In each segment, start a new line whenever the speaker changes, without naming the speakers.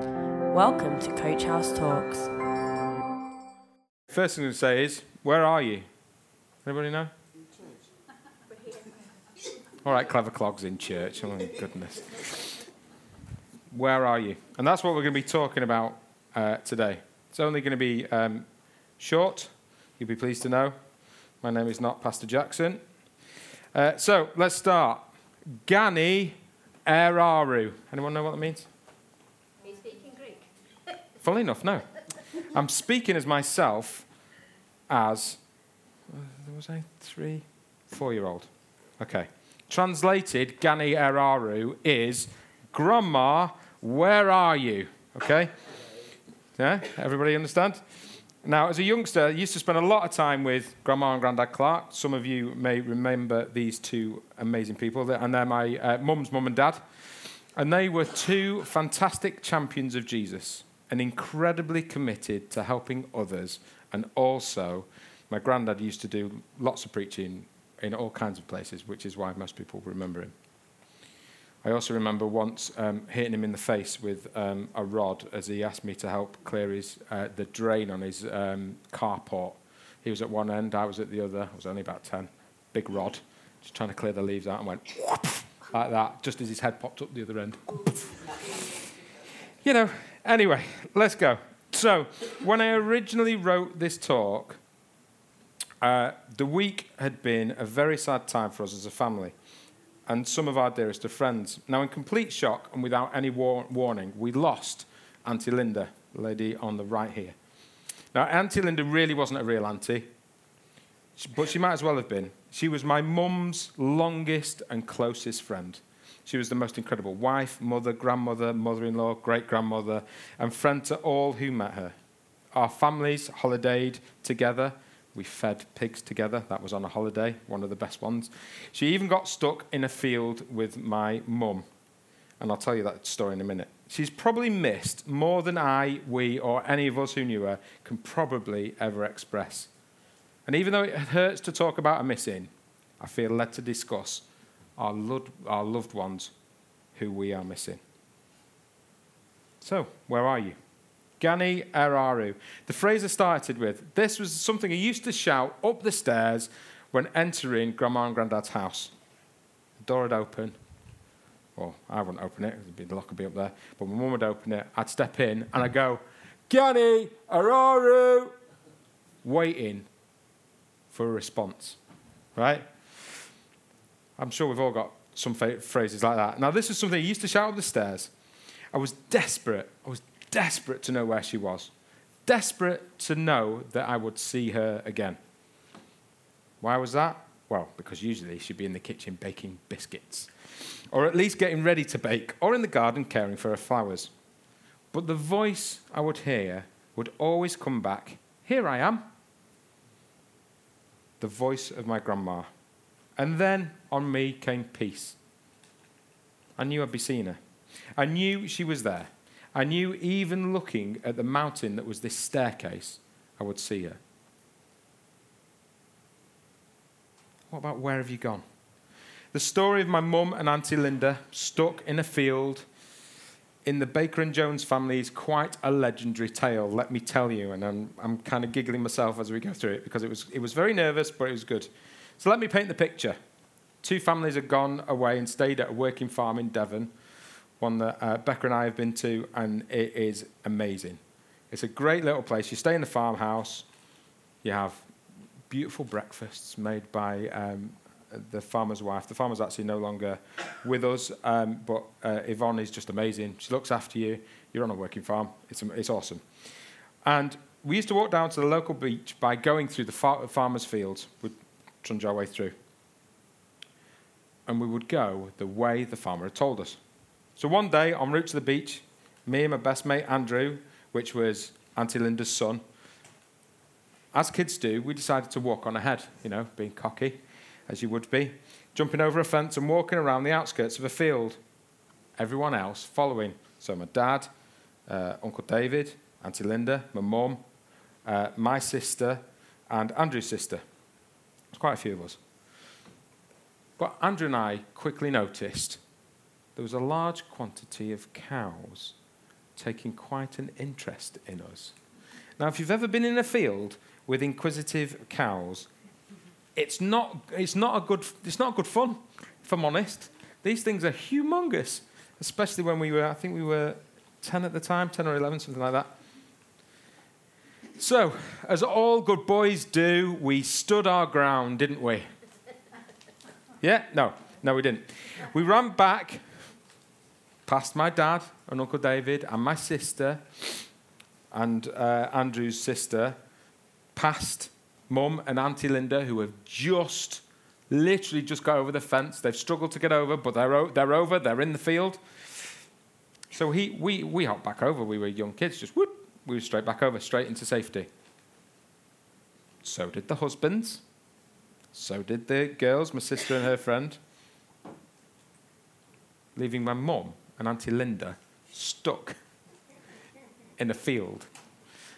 Welcome to Coach House Talks.
First thing to say is, where are you? Anybody know? All right, clever clogs in church. Oh, my goodness. Where are you? And that's what we're going to be talking about uh, today. It's only going to be um, short, you'll be pleased to know. My name is not Pastor Jackson. Uh, so let's start. Gani Eraru. Anyone know what that means?
Are you speaking Greek?
Funnily enough, no. I'm speaking as myself as, uh, was I three, four year old? Okay. Translated, Gani Eraru is, Grandma, where are you? Okay? Yeah? Everybody understand? Now, as a youngster, I used to spend a lot of time with Grandma and Grandad Clark. Some of you may remember these two amazing people, and they're my uh, mum's mum and dad. And they were two fantastic champions of Jesus and incredibly committed to helping others. And also, my granddad used to do lots of preaching in all kinds of places, which is why most people remember him. I also remember once um, hitting him in the face with um, a rod as he asked me to help clear his, uh, the drain on his um, carport. He was at one end, I was at the other. I was only about 10. Big rod, just trying to clear the leaves out and went like that, just as his head popped up the other end. you know, anyway, let's go. So, when I originally wrote this talk, uh, the week had been a very sad time for us as a family and some of our dearest of friends. Now, in complete shock and without any war- warning, we lost Auntie Linda, lady on the right here. Now, Auntie Linda really wasn't a real auntie, but she might as well have been. She was my mum's longest and closest friend. She was the most incredible wife, mother, grandmother, mother in law, great grandmother, and friend to all who met her. Our families holidayed together we fed pigs together. That was on a holiday, one of the best ones. She even got stuck in a field with my mum. And I'll tell you that story in a minute. She's probably missed more than I, we, or any of us who knew her can probably ever express. And even though it hurts to talk about a missing, I feel led to discuss our, lo- our loved ones who we are missing. So, where are you? Gani Eraru. The phrase I started with, this was something I used to shout up the stairs when entering Grandma and Granddad's house. The door would open. Well, I wouldn't open it, the lock would be up there. But my mum would open it, I'd step in, and I'd go, Gani Eraru, waiting for a response. Right? I'm sure we've all got some phrases like that. Now, this is something I used to shout up the stairs. I was desperate. I was desperate to know where she was, desperate to know that I would see her again. Why was that? Well, because usually she'd be in the kitchen baking biscuits, or at least getting ready to bake, or in the garden caring for her flowers. But the voice I would hear would always come back Here I am. The voice of my grandma. And then on me came peace. I knew I'd be seeing her. I knew she was there. I knew even looking at the mountain that was this staircase, I would see her. What about where have you gone? The story of my mum and Auntie Linda stuck in a field in the Baker and Jones family is quite a legendary tale, let me tell you. And I'm, I'm kind of giggling myself as we go through it because it was, it was very nervous, but it was good. So let me paint the picture. Two families had gone away and stayed at a working farm in Devon one that uh, Becca and I have been to, and it is amazing. It's a great little place. You stay in the farmhouse, you have beautiful breakfasts made by um, the farmer's wife. The farmer's actually no longer with us, um, but uh, Yvonne is just amazing. She looks after you. You're on a working farm. It's, it's awesome. And we used to walk down to the local beach by going through the far- farmer's fields. We'd trudge our way through. And we would go the way the farmer had told us. So one day, en route to the beach, me and my best mate Andrew, which was Auntie Linda's son, as kids do, we decided to walk on ahead, you know, being cocky, as you would be, jumping over a fence and walking around the outskirts of a field. Everyone else following. So my dad, uh, Uncle David, Auntie Linda, my mum, uh, my sister, and Andrew's sister. There's quite a few of us. But Andrew and I quickly noticed there was a large quantity of cows taking quite an interest in us. Now, if you've ever been in a field with inquisitive cows, it's not, it's not, a good, it's not good fun, if I'm honest. These things are humongous, especially when we were, I think we were 10 at the time, 10 or 11, something like that. So, as all good boys do, we stood our ground, didn't we? Yeah? No, no, we didn't. We ran back past my dad and Uncle David and my sister and uh, Andrew's sister, past mum and Auntie Linda, who have just literally just got over the fence. They've struggled to get over, but they're, o- they're over, they're in the field. So he, we, we hopped back over. We were young kids, just whoop, we were straight back over, straight into safety. So did the husbands. So did the girls, my sister and her friend. Leaving my mum and Auntie Linda stuck in a field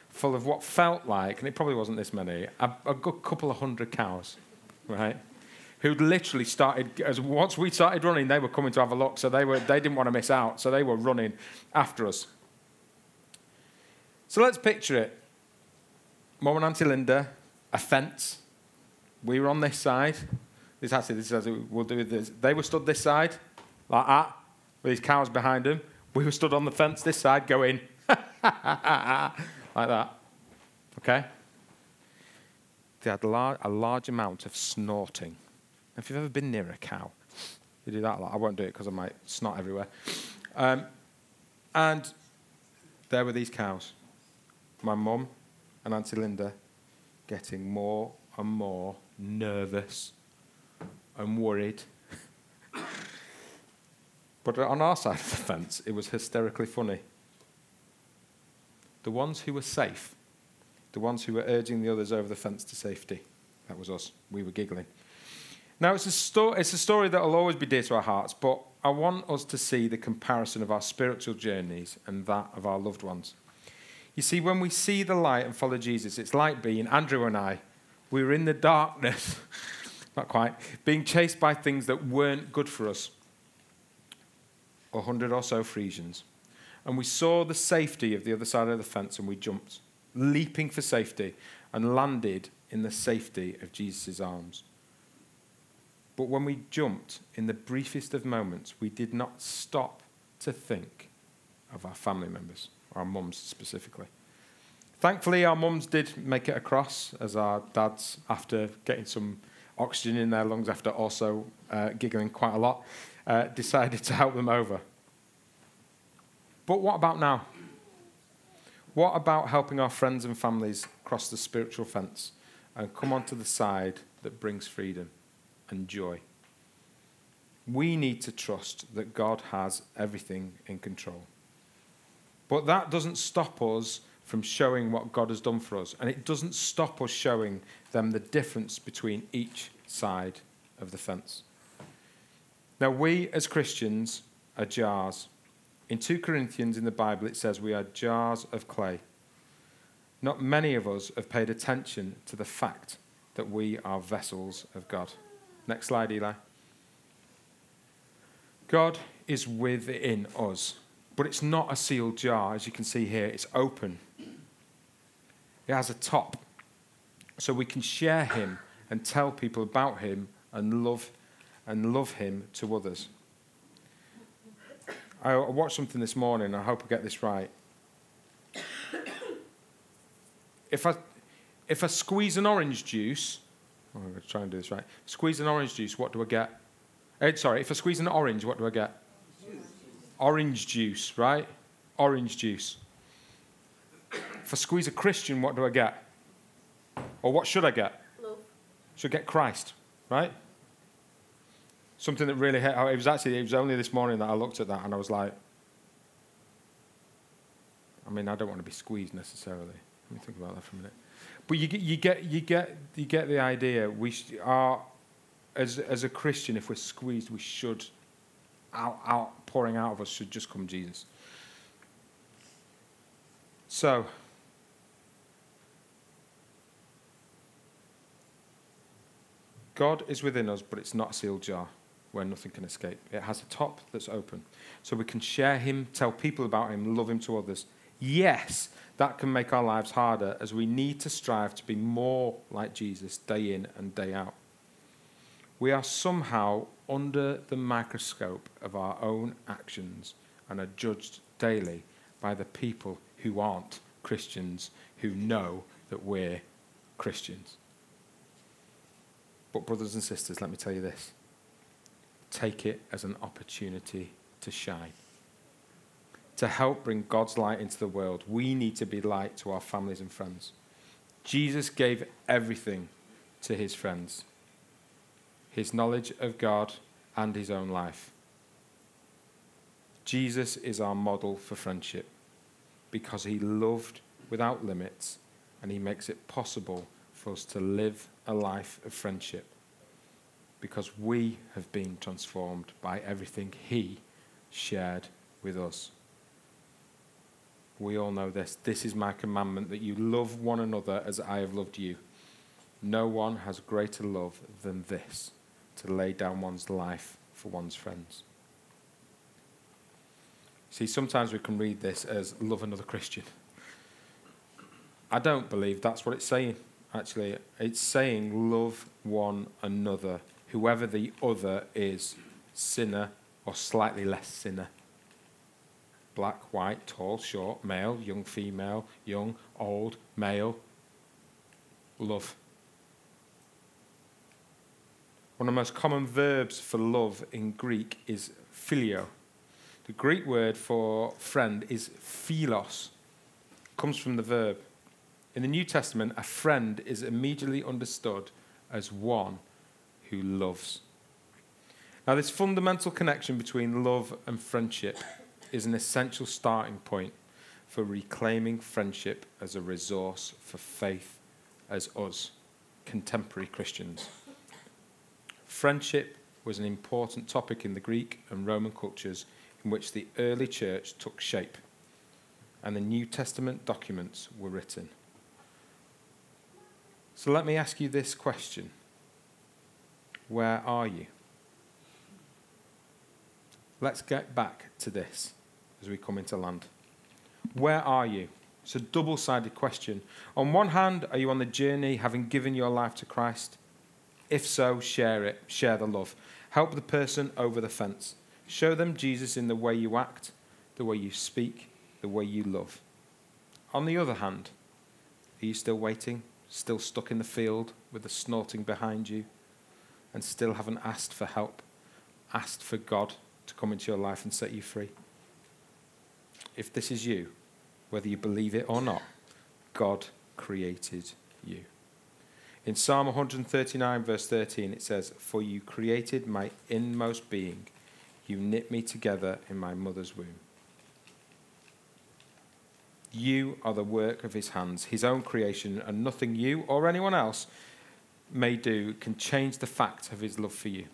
full of what felt like, and it probably wasn't this many, a, a good couple of hundred cows, right? Who'd literally started, as once we started running, they were coming to have a look, so they, were, they didn't want to miss out, so they were running after us. So let's picture it. Mum and Auntie Linda, a fence. We were on this side. This actually, this is we'll do this. They were stood this side, like that, with these cows behind them. We were stood on the fence this side, going like that. Okay? They had lar- a large amount of snorting. If you've ever been near a cow, you do that a lot. I won't do it because I might snot everywhere. Um, and there were these cows. My mum and Auntie Linda getting more and more nervous and worried. but on our side of the fence, it was hysterically funny. The ones who were safe, the ones who were urging the others over the fence to safety, that was us. We were giggling. Now, it's a, sto- it's a story that will always be dear to our hearts, but I want us to see the comparison of our spiritual journeys and that of our loved ones. You see, when we see the light and follow Jesus, it's like being Andrew and I. We were in the darkness, not quite, being chased by things that weren't good for us. A hundred or so Friesians. And we saw the safety of the other side of the fence and we jumped, leaping for safety, and landed in the safety of Jesus' arms. But when we jumped, in the briefest of moments, we did not stop to think of our family members, our mums specifically. Thankfully, our mums did make it across, as our dads, after getting some oxygen in their lungs, after also uh, giggling quite a lot, uh, decided to help them over. But what about now? What about helping our friends and families cross the spiritual fence and come onto the side that brings freedom and joy? We need to trust that God has everything in control. But that doesn't stop us from showing what God has done for us. And it doesn't stop us showing them the difference between each side of the fence. Now, we as Christians are jars. In 2 Corinthians in the Bible, it says we are jars of clay. Not many of us have paid attention to the fact that we are vessels of God. Next slide, Eli. God is within us, but it's not a sealed jar, as you can see here. It's open, it has a top, so we can share Him and tell people about Him and love, and love Him to others. I watched something this morning. I hope I get this right. If I, if I squeeze an orange juice, oh, I'm going to try and do this right. Squeeze an orange juice, what do I get? Eh, sorry, if I squeeze an orange, what do I get? Juice. Orange juice, right? Orange juice. If I squeeze a Christian, what do I get? Or what should I get?
Love.
Should get Christ, right? Something that really hit. It was actually it was only this morning that I looked at that and I was like, I mean, I don't want to be squeezed necessarily. Let me think about that for a minute. But you get you get you get you get the idea. We are as as a Christian, if we're squeezed, we should out out pouring out of us should just come Jesus. So. God is within us, but it's not a sealed jar. where nothing can escape. It has a top that's open. So we can share Him, tell people about Him, love Him to others. Yes, that can make our lives harder as we need to strive to be more like Jesus day in and day out. We are somehow under the microscope of our own actions and are judged daily by the people who aren't Christians, who know that we're Christians. But, brothers and sisters, let me tell you this take it as an opportunity to shine. To help bring God's light into the world, we need to be light to our families and friends. Jesus gave everything to his friends his knowledge of God and his own life. Jesus is our model for friendship because he loved without limits and he makes it possible for us to live a life of friendship because we have been transformed by everything he shared with us. We all know this. This is my commandment that you love one another as I have loved you. No one has greater love than this to lay down one's life for one's friends. See, sometimes we can read this as love another Christian. I don't believe that's what it's saying, actually. It's saying love one another, whoever the other is, sinner or slightly less sinner. Black, white, tall, short, male, young, female, young, old, male. Love. One of the most common verbs for love in Greek is phileo. The Greek word for friend is philos. Comes from the verb. In the New Testament, a friend is immediately understood as one who loves. Now, this fundamental connection between love and friendship is an essential starting point for reclaiming friendship as a resource for faith as us, contemporary Christians. Friendship was an important topic in the Greek and Roman cultures in which the early church took shape and the New Testament documents were written. So let me ask you this question Where are you? Let's get back to this as we come into land. Where are you? It's a double sided question. On one hand, are you on the journey having given your life to Christ? If so, share it, share the love. Help the person over the fence. Show them Jesus in the way you act, the way you speak, the way you love. On the other hand, are you still waiting, still stuck in the field with the snorting behind you, and still haven't asked for help, asked for God to come into your life and set you free? If this is you, whether you believe it or not, God created you. In Psalm 139, verse 13, it says, For you created my inmost being, you knit me together in my mother's womb. You are the work of his hands, his own creation, and nothing you or anyone else may do can change the fact of his love for you.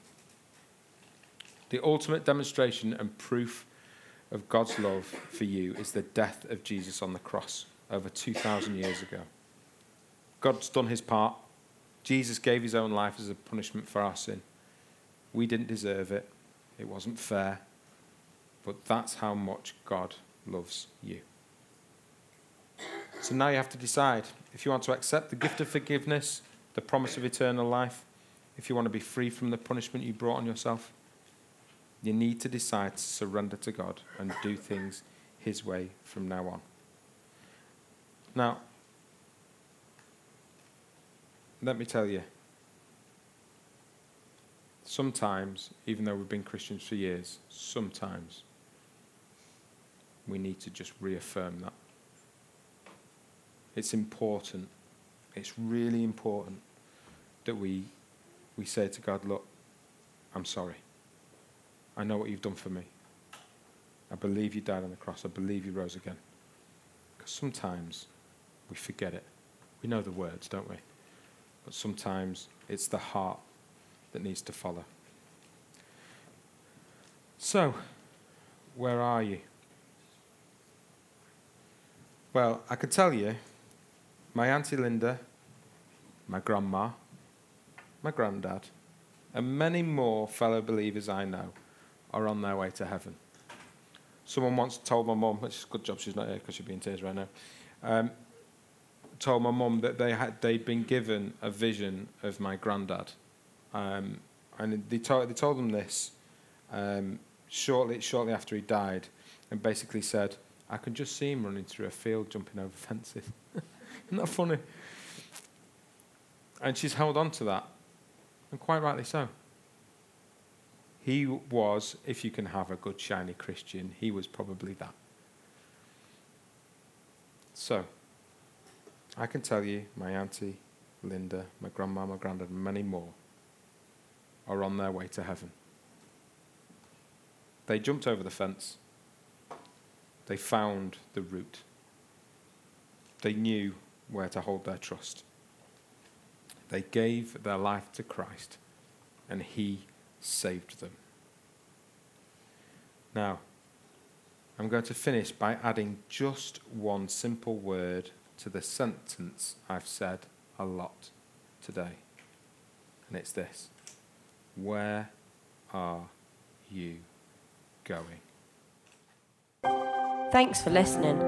The ultimate demonstration and proof of God's love for you is the death of Jesus on the cross over 2,000 years ago. God's done his part. Jesus gave his own life as a punishment for our sin. We didn't deserve it, it wasn't fair, but that's how much God loves you. So now you have to decide if you want to accept the gift of forgiveness, the promise of eternal life, if you want to be free from the punishment you brought on yourself. You need to decide to surrender to God and do things His way from now on. Now, let me tell you, sometimes, even though we've been Christians for years, sometimes we need to just reaffirm that. It's important. It's really important that we, we say to God, Look, I'm sorry. I know what you've done for me. I believe you died on the cross. I believe you rose again. Because sometimes we forget it. We know the words, don't we? but sometimes it's the heart that needs to follow. So, where are you? Well, I could tell you, my Auntie Linda, my grandma, my granddad, and many more fellow believers I know are on their way to heaven. Someone once told my mum, which is a good job she's not here because she'd be in tears right now, um, told my mum that they had, they'd been given a vision of my granddad. Um, and they told, they told him this um, shortly, shortly after he died and basically said, I can just see him running through a field, jumping over fences. Isn't that funny? And she's held on to that, and quite rightly so. He was, if you can have a good, shiny Christian, he was probably that. So, I can tell you, my auntie, Linda, my grandma, my granddad, and many more are on their way to heaven. They jumped over the fence. They found the route. They knew where to hold their trust. They gave their life to Christ, and He saved them. Now, I'm going to finish by adding just one simple word to the sentence I've said a lot today. And it's this Where are you going?
Thanks for listening.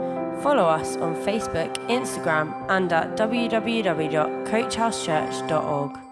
Follow us on Facebook, Instagram, and at www.coachhousechurch.org.